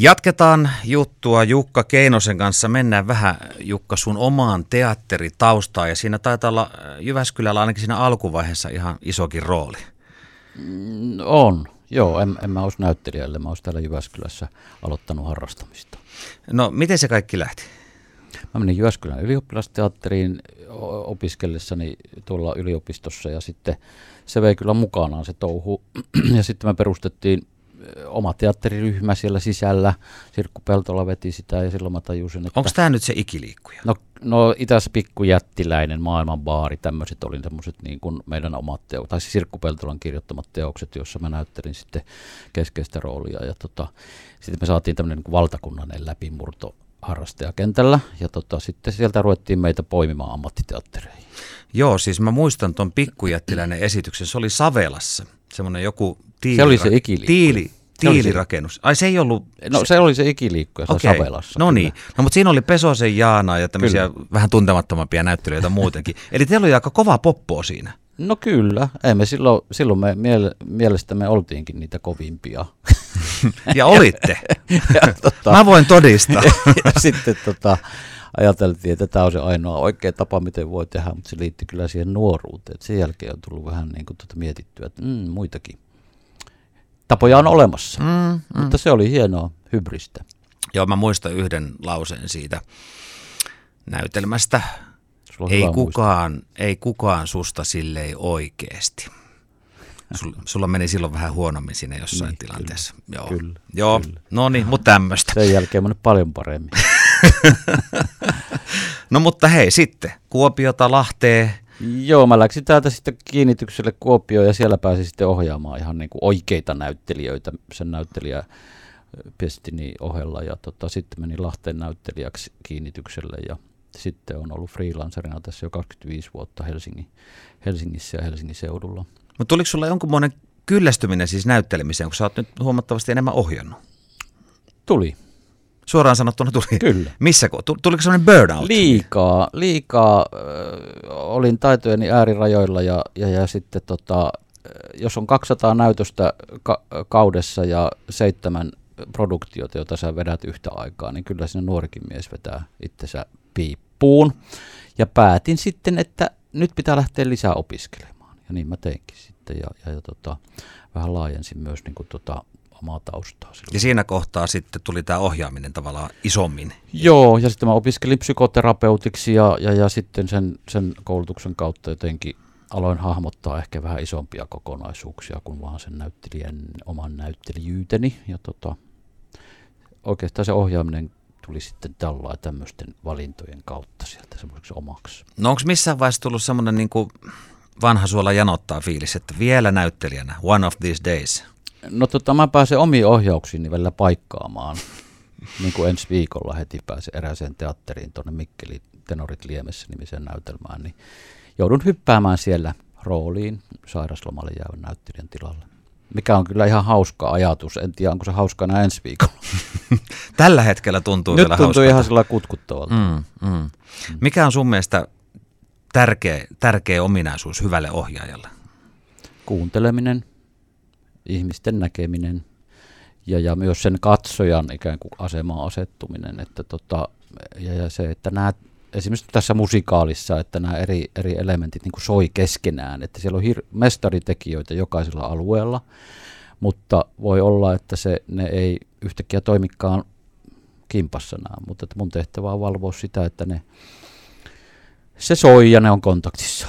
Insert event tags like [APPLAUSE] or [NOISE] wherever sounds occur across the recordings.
Jatketaan juttua Jukka Keinosen kanssa. Mennään vähän Jukka sun omaan teatteritaustaan ja siinä taitaa olla Jyväskylällä ainakin siinä alkuvaiheessa ihan isokin rooli. Mm, on, joo. En, en mä olisi näyttelijälle, mä olisi täällä Jyväskylässä aloittanut harrastamista. No miten se kaikki lähti? Mä menin Jyväskylän ylioppilasteatteriin opiskellessani tuolla yliopistossa ja sitten se vei kyllä mukanaan se touhu. [CLEARS THROAT] ja sitten me perustettiin oma teatteriryhmä siellä sisällä. Sirkku Peltola veti sitä ja silloin mä tajusin, että... Onko tämä nyt se ikiliikkuja? No, no Itäs pikkujättiläinen, maailman baari, tämmöiset oli semmoiset niin kuin meidän omat teokset, tai siis Sirkku Peltolan kirjoittamat teokset, joissa mä näyttelin sitten keskeistä roolia. Ja tota, sitten me saatiin tämmöinen niin valtakunnallinen läpimurto harrastajakentällä, ja tota, sitten sieltä ruvettiin meitä poimimaan ammattiteattereihin. Joo, siis mä muistan tuon pikkujättiläinen esityksen, se oli Savelassa, semmoinen joku tiili, se oli se ikiliikkuja. Tiili, tiilirakennus. Ai se ei ollut... No se oli se ikiliikkuja, se okay. Savelassa. No niin, no, mutta siinä oli Pesosen Jaana ja tämmöisiä kyllä. vähän tuntemattomampia näyttelijöitä muutenkin. [LAUGHS] Eli teillä oli aika kova poppoa siinä. No kyllä, ei me silloin, silloin me miele, mielestämme oltiinkin niitä kovimpia. [LAUGHS] ja olitte. [LAUGHS] ja, tota, Mä voin todistaa. ja sitten tota, ajateltiin, että tämä on se ainoa oikea tapa, miten voi tehdä, mutta se liittyy kyllä siihen nuoruuteen. Et sen jälkeen on tullut vähän niin kuin tuota mietittyä, että mm, muitakin tapoja on olemassa. Mm, mm. Mutta se oli hienoa hybristä. Joo, mä muistan yhden lauseen siitä näytelmästä. Ei kukaan, ei kukaan susta silleen oikeesti. Sulla, [LAUGHS] sulla meni silloin vähän huonommin siinä jossain niin, tilanteessa. Kyllä, Joo, kyllä, Joo. Kyllä. no niin, mutta tämmöistä. Sen jälkeen meni paljon paremmin. [LAUGHS] no mutta hei, sitten Kuopiota, Lahteen, Joo, mä läksin täältä sitten kiinnitykselle Kuopioon ja siellä pääsin sitten ohjaamaan ihan niin kuin oikeita näyttelijöitä sen näyttelijä Pestini ohella ja tota, sitten menin Lahteen näyttelijäksi kiinnitykselle ja sitten on ollut freelancerina tässä jo 25 vuotta Helsingin, Helsingissä ja Helsingin seudulla. Mutta tuliko sulla jonkunmoinen kyllästyminen siis näyttelemiseen, kun sä oot nyt huomattavasti enemmän ohjannut? Tuli. Suoraan sanottuna tuli. Kyllä. Missä? Tuliko sellainen burnout? Liikaa. Liikaa äh, olin taitojeni äärirajoilla ja, ja, ja sitten tota, jos on 200 näytöstä ka- kaudessa ja seitsemän produktiota, jota sä vedät yhtä aikaa, niin kyllä sinne nuorikin mies vetää itsensä piippuun. Ja päätin sitten, että nyt pitää lähteä lisää opiskelemaan. Ja niin mä teinkin sitten. Ja, ja, ja tota, vähän laajensin myös niin kuin, tota, omaa taustaa. Silloin. Ja siinä kohtaa sitten tuli tämä ohjaaminen tavallaan isommin. Joo, ja sitten mä opiskelin psykoterapeutiksi ja, ja, ja sitten sen, sen koulutuksen kautta jotenkin aloin hahmottaa ehkä vähän isompia kokonaisuuksia kuin vaan sen näyttelijän oman näyttelijyyteni. Ja tota, oikeastaan se ohjaaminen tuli sitten tällä tämmöisten valintojen kautta sieltä semmoiseksi omaksi. No onko missään vaiheessa tullut semmoinen niin kuin vanha suola janottaa fiilis, että vielä näyttelijänä, one of these days? No tota, mä pääsen omiin ohjauksiin välillä paikkaamaan. [LAUGHS] niin kuin ensi viikolla heti pääsen erääseen teatteriin tuonne Mikkeli Tenorit Liemessä nimiseen näytelmään, niin joudun hyppäämään siellä rooliin sairaslomalle jäävän näyttelijän tilalle. Mikä on kyllä ihan hauska ajatus. En tiedä, onko se hauska enää ensi viikolla. [LAUGHS] Tällä hetkellä tuntuu Nyt vielä tuntuu hauskalta. ihan sillä kutkuttavalta. Mm, mm. Mikä on sun mielestä tärkeä, tärkeä ominaisuus hyvälle ohjaajalle? Kuunteleminen, ihmisten näkeminen ja, ja myös sen katsojan ikään kuin asemaan asettuminen. Että tota, ja, ja se, että nämä, esimerkiksi tässä musikaalissa, että nämä eri, eri elementit niin kuin soi keskenään, että siellä on hir- mestaritekijöitä jokaisella alueella, mutta voi olla, että se, ne ei yhtäkkiä toimikaan kimpassa nämä, mutta että mun tehtävä on valvoa sitä, että ne, se soi ja ne on kontaktissa.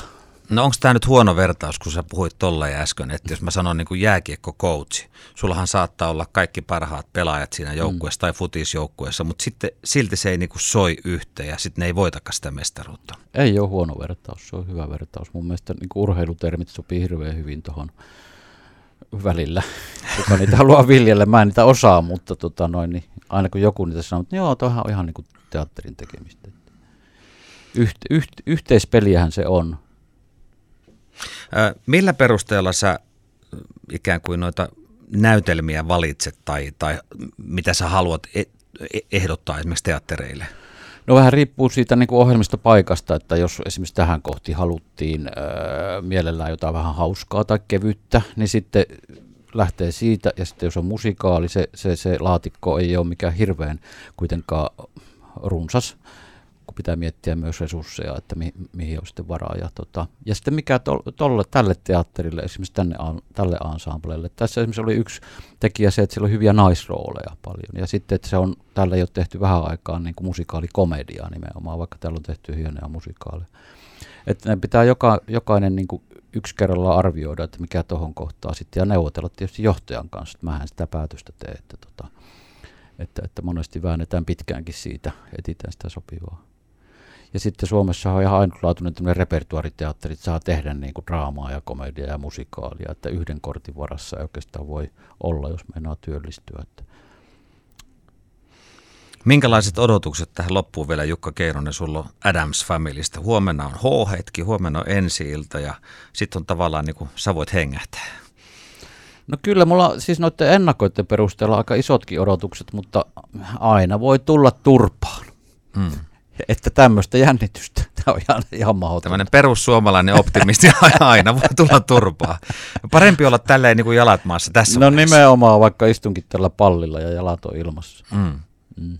No onko tämä nyt huono vertaus, kun sä puhuit tolla äsken, että jos mä sanon niin kuin jääkiekko coachi, sullahan saattaa olla kaikki parhaat pelaajat siinä joukkueessa mm. tai futisjoukkueessa, mutta sitten silti se ei niin kuin soi yhteen ja sitten ne ei voitakaan sitä mestaruutta. Ei ole huono vertaus, se on hyvä vertaus. Mun mielestä niin kuin urheilutermit sopii hirveän hyvin tuohon välillä. [LAUGHS] Kuka niitä haluaa viljellä, mä en niitä osaa, mutta tota noin, niin aina kun joku niitä sanoo, että joo, toihan on ihan niin kuin teatterin tekemistä. Yht, yht, yhteispeliähän se on Millä perusteella sä ikään kuin noita näytelmiä valitset tai, tai mitä sä haluat e-, e-, ehdottaa esimerkiksi teattereille? No vähän riippuu siitä niin kuin ohjelmistopaikasta, että jos esimerkiksi tähän kohti haluttiin öö, mielellään jotain vähän hauskaa tai kevyttä, niin sitten lähtee siitä, ja sitten jos on musikaali, se, se, se laatikko ei ole mikään hirveän kuitenkaan runsas, kun pitää miettiä myös resursseja, että mi, mihin on sitten varaa. Ja, tota, ja sitten mikä to, tolle, tälle teatterille, esimerkiksi tänne, tälle ensemblelle. Tässä esimerkiksi oli yksi tekijä se, että siellä on hyviä naisrooleja paljon. Ja sitten, että se on, tällä ei ole tehty vähän aikaa niin kuin musikaalikomediaa nimenomaan, vaikka täällä on tehty hienoja musikaaleja. Että ne pitää joka, jokainen niin kuin yksi kerrallaan arvioida, että mikä tuohon kohtaa sitten, ja neuvotella tietysti johtajan kanssa, että mähän sitä päätöstä tee, että, tota, että, että monesti väännetään pitkäänkin siitä, etsitään sitä sopivaa. Ja sitten Suomessa on ihan ainutlaatuinen tämmöinen repertuariteatteri, että saa tehdä niin kuin draamaa ja komediaa ja musikaalia, että yhden kortin varassa ei oikeastaan voi olla, jos meinaa työllistyä. Että Minkälaiset odotukset tähän loppuun vielä Jukka Keinonen sulla Adams Familystä? Huomenna on H-hetki, huomenna on ensi ja sitten on tavallaan niin kuin sä voit hengähtää. No kyllä, mulla siis noiden ennakoiden perusteella aika isotkin odotukset, mutta aina voi tulla turpaan. Mm. Että tämmöistä jännitystä, [LAUGHS] tämä on ihan, ihan mahdotonta. Tämmöinen perussuomalainen optimisti [LAUGHS] aina voi tulla turpaa. Parempi olla tälleen niin kuin jalat maassa tässä No vaiheessa. nimenomaan, vaikka istunkin tällä pallilla ja jalat on ilmassa. Mm. Mm.